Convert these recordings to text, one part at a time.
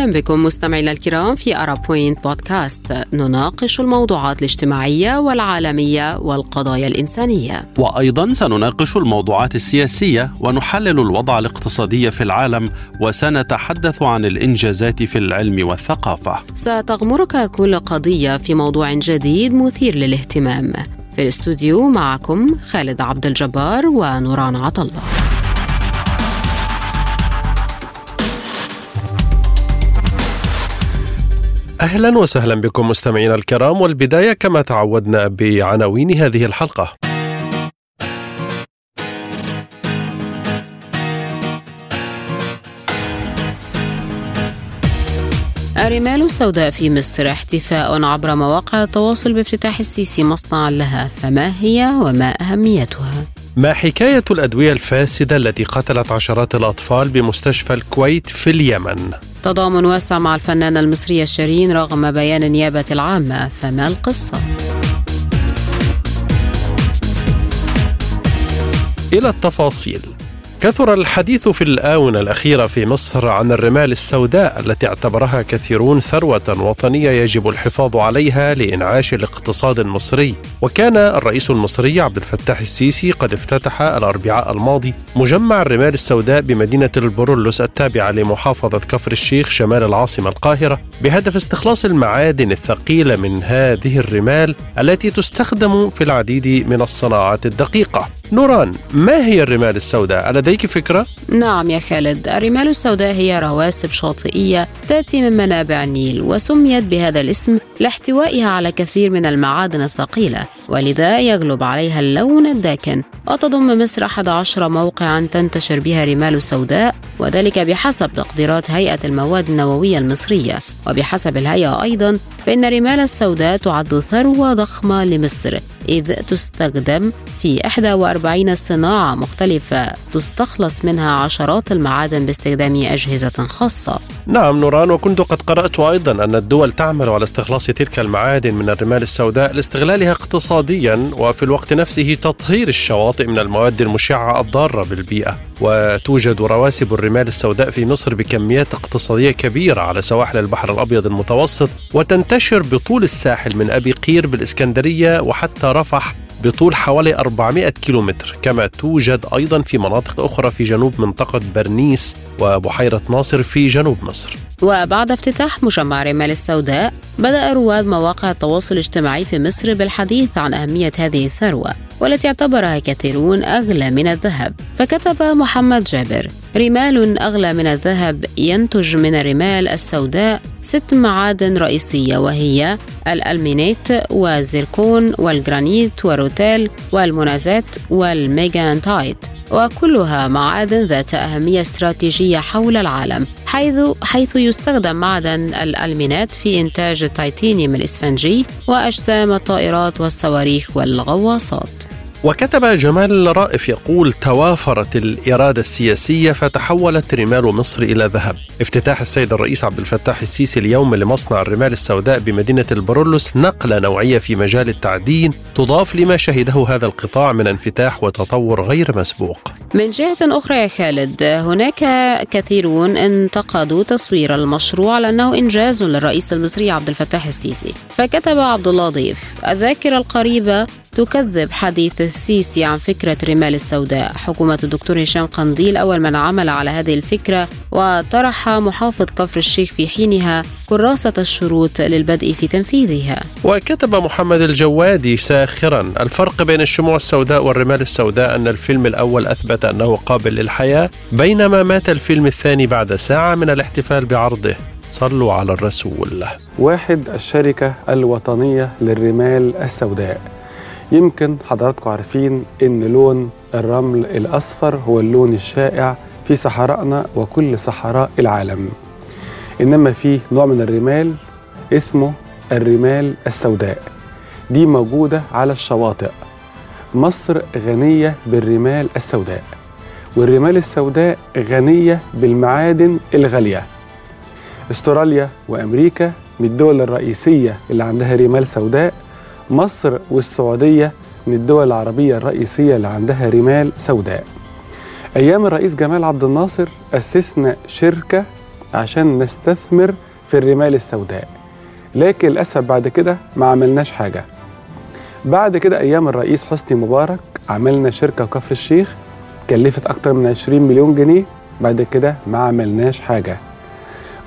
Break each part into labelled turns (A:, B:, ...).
A: أهلا بكم مستمعينا الكرام في أرا بوينت بودكاست. نناقش الموضوعات الاجتماعية والعالمية والقضايا الإنسانية.
B: وأيضا سنناقش الموضوعات السياسية ونحلل الوضع الاقتصادي في العالم وسنتحدث عن الإنجازات في العلم والثقافة.
A: ستغمرك كل قضية في موضوع جديد مثير للاهتمام. في الاستوديو معكم خالد عبد الجبار ونوران عطله
C: أهلا وسهلا بكم مستمعينا الكرام والبداية كما تعودنا بعناوين هذه الحلقة.
A: الرمال السوداء في مصر احتفاء عبر مواقع التواصل بافتتاح السيسي مصنعا لها فما هي وما أهميتها؟
C: ما حكاية الأدوية الفاسدة التي قتلت عشرات الأطفال بمستشفى الكويت في اليمن؟
A: تضامن واسع مع الفنانة المصرية شيرين رغم بيان النيابة العامة فما القصة؟
C: إلى التفاصيل كثر الحديث في الآونة الأخيرة في مصر عن الرمال السوداء التي اعتبرها كثيرون ثروة وطنية يجب الحفاظ عليها لإنعاش الاقتصاد المصري. وكان الرئيس المصري عبد الفتاح السيسي قد افتتح الأربعاء الماضي مجمع الرمال السوداء بمدينة البرولوس التابعة لمحافظة كفر الشيخ شمال العاصمة القاهرة بهدف استخلاص المعادن الثقيلة من هذه الرمال التي تستخدم في العديد من الصناعات الدقيقة. نوران ما هي الرمال السوداء؟ لديك فكرة؟
A: نعم يا خالد الرمال السوداء هي رواسب شاطئية تأتي من منابع النيل وسميت بهذا الاسم لاحتوائها على كثير من المعادن الثقيلة ولذا يغلب عليها اللون الداكن. وتضم مصر 11 موقعا تنتشر بها رمال سوداء وذلك بحسب تقديرات هيئة المواد النووية المصرية. وبحسب الهيئة أيضا فإن رمال السوداء تعد ثروة ضخمة لمصر إذ تستخدم في 41 صناعة مختلفة. تستخلص منها عشرات المعادن باستخدام أجهزة خاصة.
C: نعم نوران وكنت قد قرأت أيضا أن الدول تعمل على استخلاص تلك المعادن من الرمال السوداء لاستغلالها اقتصاديا. وفي الوقت نفسه تطهير الشواطئ من المواد المشعة الضارة بالبيئة. وتوجد رواسب الرمال السوداء في مصر بكميات اقتصادية كبيرة على سواحل البحر الأبيض المتوسط وتنتشر بطول الساحل من أبي قير بالإسكندرية وحتى رفح بطول حوالي 400 كيلومتر كما توجد أيضا في مناطق أخرى في جنوب منطقة برنيس وبحيرة ناصر في جنوب مصر.
A: وبعد افتتاح مجمع رمال السوداء بدأ رواد مواقع التواصل الاجتماعي في مصر بالحديث عن أهمية هذه الثروة والتي اعتبرها كثيرون أغلى من الذهب. فكتب محمد جابر رمال أغلى من الذهب ينتج من الرمال السوداء ست معادن رئيسية وهي الألمينيت والزيركون والجرانيت والروتيل والمونازيت والماجنتايت وكلها معادن ذات أهمية استراتيجية حول العالم حيث حيث يستخدم معدن الألمينات في إنتاج التيتانيوم الإسفنجي وأجسام الطائرات والصواريخ والغواصات.
C: وكتب جمال رائف يقول توافرت الإرادة السياسية فتحولت رمال مصر إلى ذهب. افتتاح السيد الرئيس عبد الفتاح السيسي اليوم لمصنع الرمال السوداء بمدينة البرلس نقلة نوعية في مجال التعدين تضاف لما شهده هذا القطاع من انفتاح وتطور غير مسبوق.
A: من جهة أخرى يا خالد هناك كثيرون انتقدوا تصوير المشروع على أنه إنجاز للرئيس المصري عبد الفتاح السيسي. فكتب عبد الله ضيف الذاكرة القريبة تكذب حديث السيسي عن فكرة رمال السوداء. حكومة الدكتور هشام قنديل أول من عمل على هذه الفكرة وطرح محافظ كفر الشيخ في حينها كراسة الشروط للبدء في تنفيذها.
C: وكتب محمد الجوادي ساخرا الفرق بين الشموع السوداء والرمال السوداء أن الفيلم الأول أثبت أنه قابل للحياة بينما مات الفيلم الثاني بعد ساعة من الاحتفال بعرضه. صلوا على الرسول.
D: واحد الشركة الوطنية للرمال السوداء. يمكن حضراتكم عارفين إن لون الرمل الأصفر هو اللون الشائع في صحرائنا وكل صحراء العالم. إنما في نوع من الرمال اسمه الرمال السوداء. دي موجودة على الشواطئ. مصر غنية بالرمال السوداء. والرمال السوداء غنية بالمعادن الغالية. استراليا وأمريكا من الدول الرئيسية اللي عندها رمال سوداء مصر والسعودية من الدول العربية الرئيسية اللي عندها رمال سوداء. أيام الرئيس جمال عبد الناصر أسسنا شركة عشان نستثمر في الرمال السوداء. لكن للأسف بعد كده ما عملناش حاجة. بعد كده أيام الرئيس حسني مبارك عملنا شركة كفر الشيخ كلفت أكتر من 20 مليون جنيه. بعد كده ما عملناش حاجة.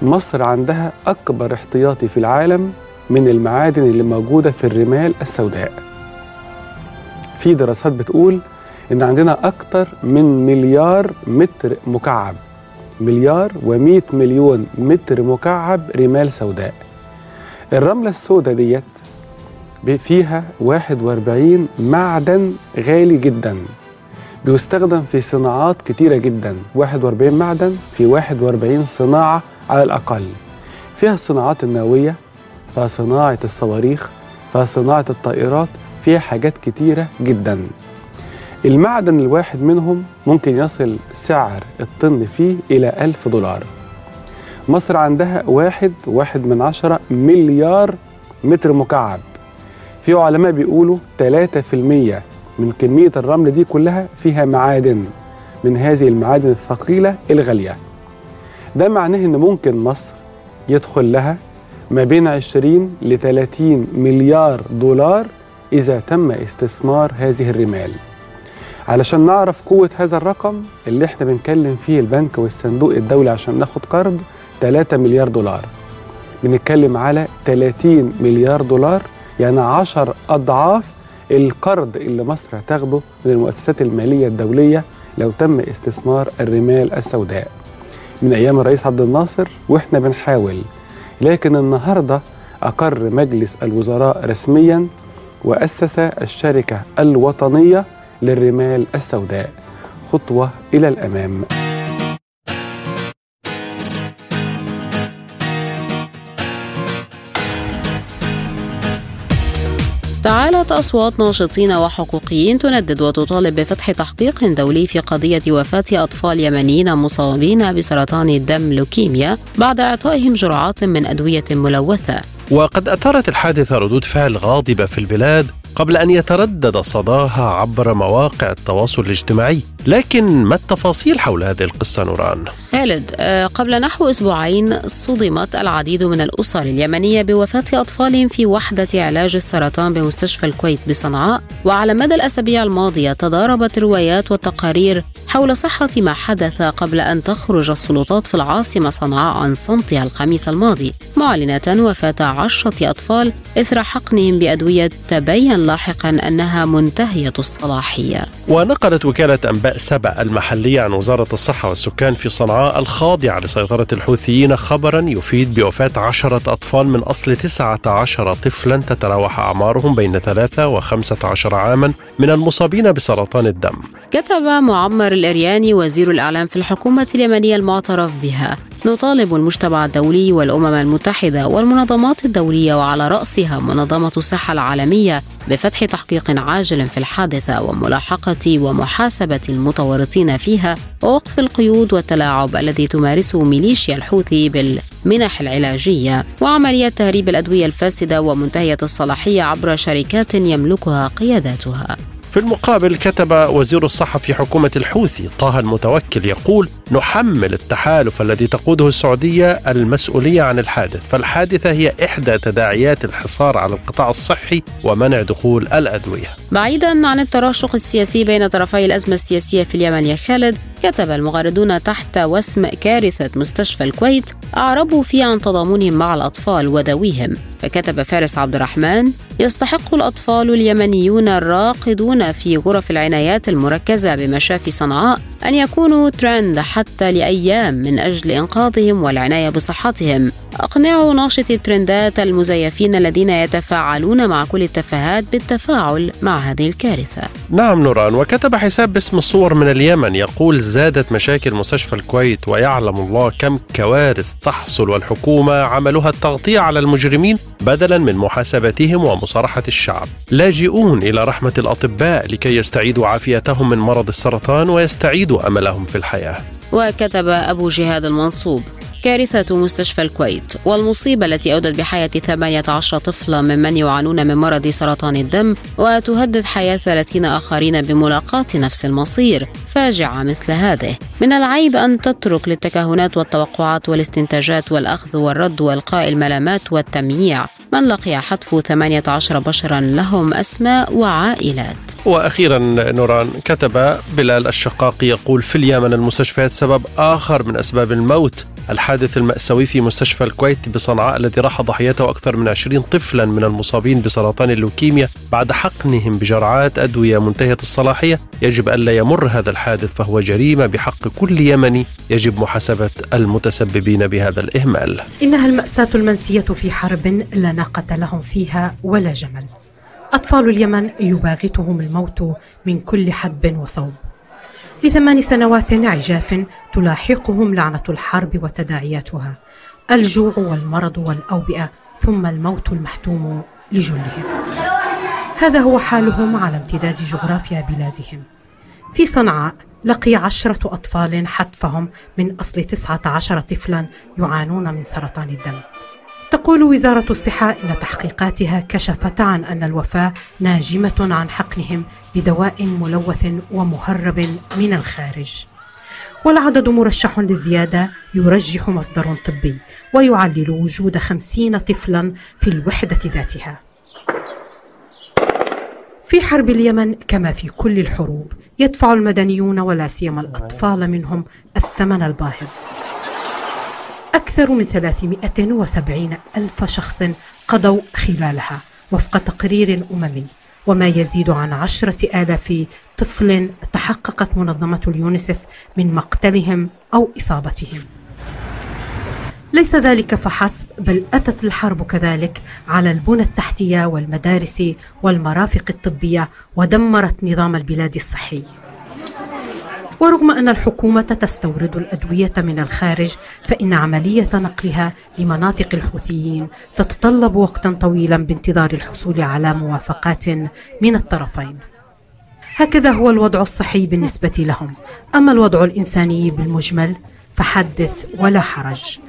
D: مصر عندها أكبر احتياطي في العالم من المعادن اللي موجودة في الرمال السوداء. في دراسات بتقول إن عندنا أكتر من مليار متر مكعب مليار و100 مليون متر مكعب رمال سوداء. الرملة السوداء ديت فيها 41 معدن غالي جدا بيستخدم في صناعات كتيرة جدا. 41 معدن في 41 صناعة على الأقل. فيها الصناعات النووية فيها صناعة الصواريخ فيها صناعة الطائرات فيها حاجات كتيرة جدا. المعدن الواحد منهم ممكن يصل سعر الطن فيه إلى ألف دولار. مصر عندها واحد واحد من عشرة مليار متر مكعب. في علماء بيقولوا 3% من كمية الرمل دي كلها فيها معادن من هذه المعادن الثقيلة الغالية. ده معناه إن ممكن مصر يدخل لها ما بين 20 ل 30 مليار دولار إذا تم استثمار هذه الرمال. علشان نعرف قوة هذا الرقم اللي إحنا بنتكلم فيه البنك والصندوق الدولي عشان ناخد قرض 3 مليار دولار. بنتكلم على 30 مليار دولار يعني 10 أضعاف القرض اللي مصر هتاخده من المؤسسات المالية الدولية لو تم استثمار الرمال السوداء. من أيام الرئيس عبد الناصر وإحنا بنحاول لكن النهاردة أقر مجلس الوزراء رسميا وأسس الشركة الوطنية للرمال السوداء. خطوة إلى الأمام.
A: تعالت أصوات ناشطين وحقوقيين تندد وتطالب بفتح تحقيق دولي في قضية وفاة أطفال يمنيين مصابين بسرطان الدم لوكيميا بعد إعطائهم جرعات من أدوية ملوثة.
C: وقد أثارت الحادثة ردود فعل غاضبة في البلاد قبل أن يتردد صداها عبر مواقع التواصل الاجتماعي. لكن ما التفاصيل حول هذه القصة نوران؟
A: خالد آه، قبل نحو أسبوعين صدمت العديد من الأسر اليمنية بوفاة أطفالهم في وحدة علاج السرطان بمستشفى الكويت بصنعاء. وعلى مدى الأسابيع الماضية تضاربت الروايات والتقارير حول صحة ما حدث قبل أن تخرج السلطات في العاصمة صنعاء عن صمتها الخميس الماضي. معلنة وفاة عشرة أطفال إثر حقنهم بأدوية تبين لاحقا أنها منتهية الصلاحية
C: ونقلت وكالة أنباء سبأ المحلية عن وزارة الصحة والسكان في صنعاء الخاضعة لسيطرة الحوثيين خبرا يفيد بوفاة عشرة أطفال من أصل تسعة عشر طفلا تتراوح أعمارهم بين ثلاثة وخمسة عشر عاما من المصابين بسرطان الدم.
A: كتب معمر الإرياني وزير الإعلام في الحكومة اليمنية المعترف بها. نطالب المجتمع الدولي والأمم المتحدة والمنظمات الدولية وعلى رأسها منظمة الصحة العالمية بفتح تحقيق عاجل في الحادثة وملاحقة ومحاسبة المتورطين فيها ووقف القيود والتلاعب الذي تمارسه ميليشيا الحوثي بالمنح العلاجية وعملية تهريب الأدوية الفاسدة ومنتهية الصلاحية عبر شركات يملكها قياداتها.
C: في المقابل كتب وزير الصحة في حكومة الحوثي طه المتوكل يقول نحمل التحالف الذي تقوده السعودية المسؤولية عن الحادث. فالحادثة هي إحدى تداعيات الحصار على القطاع الصحي ومنع دخول الأدوية.
A: بعيدا عن التراشق السياسي بين طرفي الأزمة السياسية في اليمن يا خالد كتب المغردون تحت وسم كارثة مستشفى الكويت أعربوا فيه عن تضامنهم مع الأطفال وذويهم. فكتب فارس عبد الرحمن يستحق الأطفال اليمنيون الراقدون في غرف العنايات المركزة بمشافي صنعاء أن يكونوا ترند حتى لأيام من أجل إنقاذهم والعناية بصحتهم. أقنعوا ناشطي الترندات المزيفين الذين يتفاعلون مع كل التفاهات بالتفاعل مع هذه الكارثة.
C: نعم نوران وكتب حساب باسم الصور من اليمن يقول زادت مشاكل مستشفى الكويت ويعلم الله كم كوارث تحصل والحكومة عملها التغطية على المجرمين بدلا من محاسبتهم ومصارحة الشعب. لاجئون إلى رحمة الأطباء لكي يستعيدوا عافيتهم من مرض السرطان ويستعيدوا أملهم في الحياة.
A: وكتب أبو جهاد المنصوب كارثة مستشفى الكويت والمصيبة التي أودت بحياة 18 طفلا ممن يعانون من مرض سرطان الدم وتهدد حياة 30 آخرين بملاقاة نفس المصير. فاجعة مثل هذه. من العيب أن تترك للتكهنات والتوقعات والاستنتاجات والأخذ والرد والقاء الملامات والتمييع. من لقي حتف 18 بشرا لهم أسماء وعائلات.
C: وأخيرا نوران كتب بلال الشقاقي يقول في اليمن المستشفيات سبب آخر من أسباب الموت. الحادث المأساوي في مستشفى الكويت بصنعاء الذي راح ضحيته أكثر من 20 طفلا من المصابين بسرطان اللوكيميا بعد حقنهم بجرعات أدوية منتهية الصلاحية. يجب ألا يمر هذا الحادث فهو جريمة بحق كل يمني. يجب محاسبة المتسببين بهذا الإهمال.
E: إنها المأساة المنسية في حرب لا ناقة لهم فيها ولا جمل. أطفال اليمن يباغتهم الموت من كل حدب وصوب. لثمان سنوات عجاف تلاحقهم لعنة الحرب وتداعياتها الجوع والمرض والأوبئة ثم الموت المحتوم لجلهم. هذا هو حالهم على امتداد جغرافيا بلادهم. في صنعاء لقي عشرة أطفال حتفهم من أصل تسعة عشر طفلا يعانون من سرطان الدم. تقول وزارة الصحة إن تحقيقاتها كشفت عن أن الوفاة ناجمة عن حقنهم بدواء ملوث ومهرب من الخارج. والعدد مرشح للزيادة يرجح مصدر طبي ويعلل وجود خمسين طفلا في الوحدة ذاتها. في حرب اليمن كما في كل الحروب يدفع المدنيون ولا سيما الأطفال منهم الثمن الباهظ أكثر من 370 ألف شخص قضوا خلالها وفق تقرير أممي وما يزيد عن عشرة آلاف طفل تحققت منظمة اليونسف من مقتلهم أو إصابتهم. ليس ذلك فحسب بل أتت الحرب كذلك على البنى التحتية والمدارس والمرافق الطبية ودمرت نظام البلاد الصحي. ورغم أن الحكومة تستورد الأدوية من الخارج فإن عملية نقلها لمناطق الحوثيين تتطلب وقتا طويلا بانتظار الحصول على موافقات من الطرفين. هكذا هو الوضع الصحي بالنسبة لهم. أما الوضع الإنساني بالمجمل فحدث ولا حرج.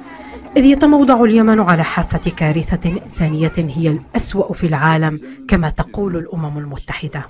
E: إذ يتموضع اليمن على حافة كارثة إنسانية هي الأسوأ في العالم كما تقول الأمم المتحدة.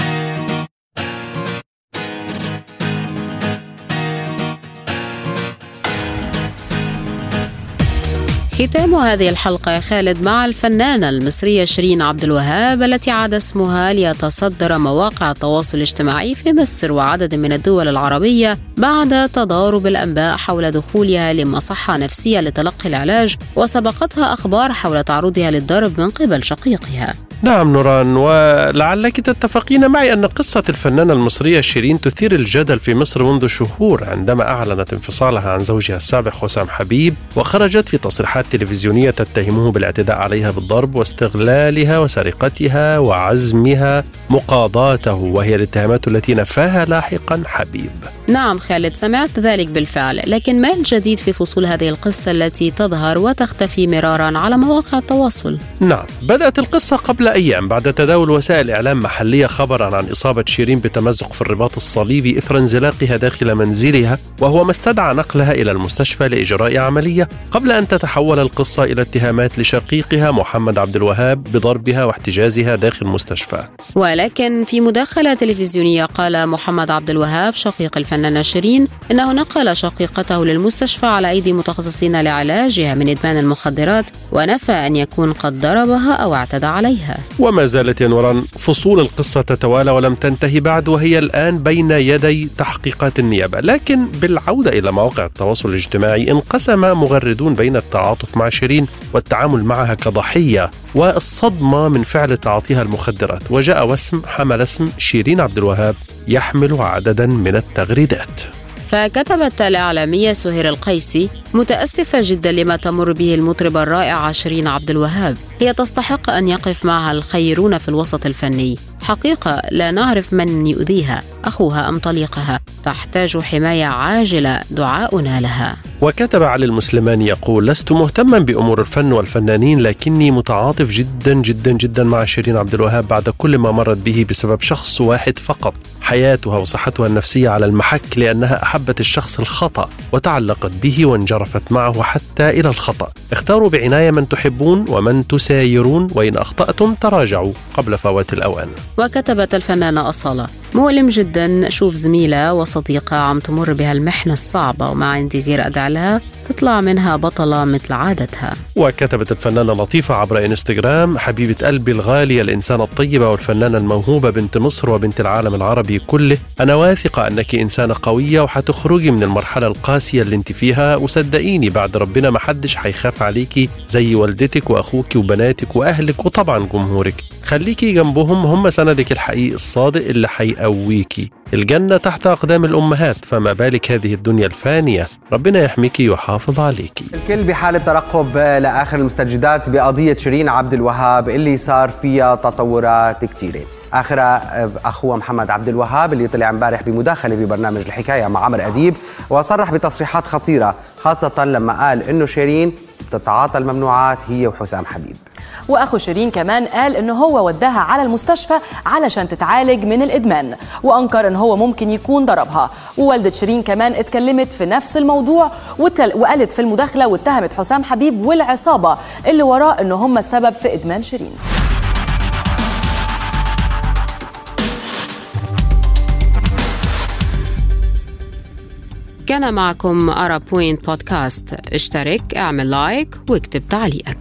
A: ختام هذه الحلقة خالد مع الفنانة المصرية شيرين عبد الوهاب التي عاد اسمها ليتصدر مواقع التواصل الاجتماعي في مصر وعدد من الدول العربية بعد تضارب الأنباء حول دخولها لمصحة نفسية لتلقي العلاج وسبقتها أخبار حول تعرضها للضرب من قبل شقيقها.
C: نعم نوران ولعلك تتفقين معي أن قصة الفنانة المصرية شيرين تثير الجدل في مصر منذ شهور عندما أعلنت انفصالها عن زوجها السابق حسام حبيب وخرجت في تصريحات تلفزيونية تتهمه بالاعتداء عليها بالضرب واستغلالها وسرقتها وعزمها مقاضاته وهي الاتهامات التي نفاها لاحقا حبيب.
A: نعم خالد سمعت ذلك بالفعل لكن ما الجديد في فصول هذه القصة التي تظهر وتختفي مرارا على مواقع التواصل؟
C: نعم بدأت القصة قبل أيام بعد تداول وسائل إعلام محلية خبرا عن إصابة شيرين بتمزق في الرباط الصليبي إثر انزلاقها داخل منزلها وهو ما استدعى نقلها إلى المستشفى لإجراء عملية. قبل أن تتحول القصة إلى اتهامات لشقيقها محمد عبد الوهاب بضربها واحتجازها داخل المستشفى
A: ولكن في مداخلة تلفزيونية قال محمد عبد الوهاب شقيق الفنانة شيرين إنه نقل شقيقته للمستشفى على أيدي متخصصين لعلاجها من إدمان المخدرات ونفى أن يكون قد ضربها أو اعتدى عليها.
C: وما زالت يا نوران فصول القصة تتوالى ولم تنتهي بعد وهي الآن بين يدي تحقيقات النيابة. لكن بالعودة إلى مواقع التواصل الاجتماعي انقسم مغردون بين التعاطف مع شيرين والتعامل معها كضحية والصدمة من فعل تعاطيها المخدرات. وجاء واسم حمل اسم شيرين عبد الوهاب يحمل عددا من التغريدات.
A: فكتبت الإعلامية سهير القيسي متأسفة جدا لما تمر به المطربة الرائعة شيرين عبد الوهاب. هي تستحق أن يقف معها الخيرون في الوسط الفني. حقيقة لا نعرف من يؤذيها. أخوها أم طليقها. تحتاج حماية عاجلة دعاؤنا لها.
C: وكتب علي المسلماني يقول لست مهتما بأمور الفن والفنانين لكني متعاطف جدا جدا جدا مع شيرين عبد الوهاب بعد كل ما مرت به بسبب شخص واحد فقط. حياتها وصحتها النفسية على المحك لأنها أحبت الشخص الخطأ وتعلقت به وانجرفت معه حتى إلى الخطأ. اختاروا بعناية من تحبون ومن تسايرون وإن أخطأتم تراجعوا قبل فوات الأوان.
A: وكتبت الفنانة أصالة مؤلم جدا. أشوف زميلة وصديقة عم تمر بهالمحنة الصعبة وما عندي غير أدعي لها تطلع منها بطلة مثل عادتها.
C: وكتبت الفنانة لطيفة عبر إنستغرام حبيبة قلبي الغالية الإنسانة الطيبة والفنانة الموهوبة بنت مصر وبنت العالم العربي كله. أنا واثقة أنك إنسانة قوية وحتخرجي من المرحلة القاسية اللي أنت فيها وصدقيني بعد ربنا ما حدش حيخاف عليكي زي والدتك وأخوك وبناتك وأهلك وطبعا جمهورك. خليكي جنبهم هم سندك الحقيقي الصادق اللي حيقويكي الجنة تحت أقدام الأمهات فما بالك هذه الدنيا الفانية؟ ربنا يحميكي ويحافظ عليكي
F: الكل بحالة ترقب لآخر المستجدات بقضية شيرين عبد الوهاب اللي صار فيها تطورات كثيرة اخرها اخوها محمد عبد الوهاب اللي طلع امبارح بمداخلة ببرنامج الحكاية مع عمر أديب وصرح بتصريحات خطيرة خاصة لما قال إنه شيرين تتعاطى الممنوعات هي وحسام حبيب.
G: وأخو شيرين كمان قال انه هو وداها على المستشفى علشان تتعالج من الإدمان وأنكر إن هو ممكن يكون ضربها. ووالدة شيرين كمان اتكلمت في نفس الموضوع وقالت في المداخلة واتهمت حسام حبيب والعصابة اللي وراه إن هم السبب في إدمان شيرين.
A: كان معكم أرا بوينت بودكاست اشترك اعمل like واكتب تعليقك.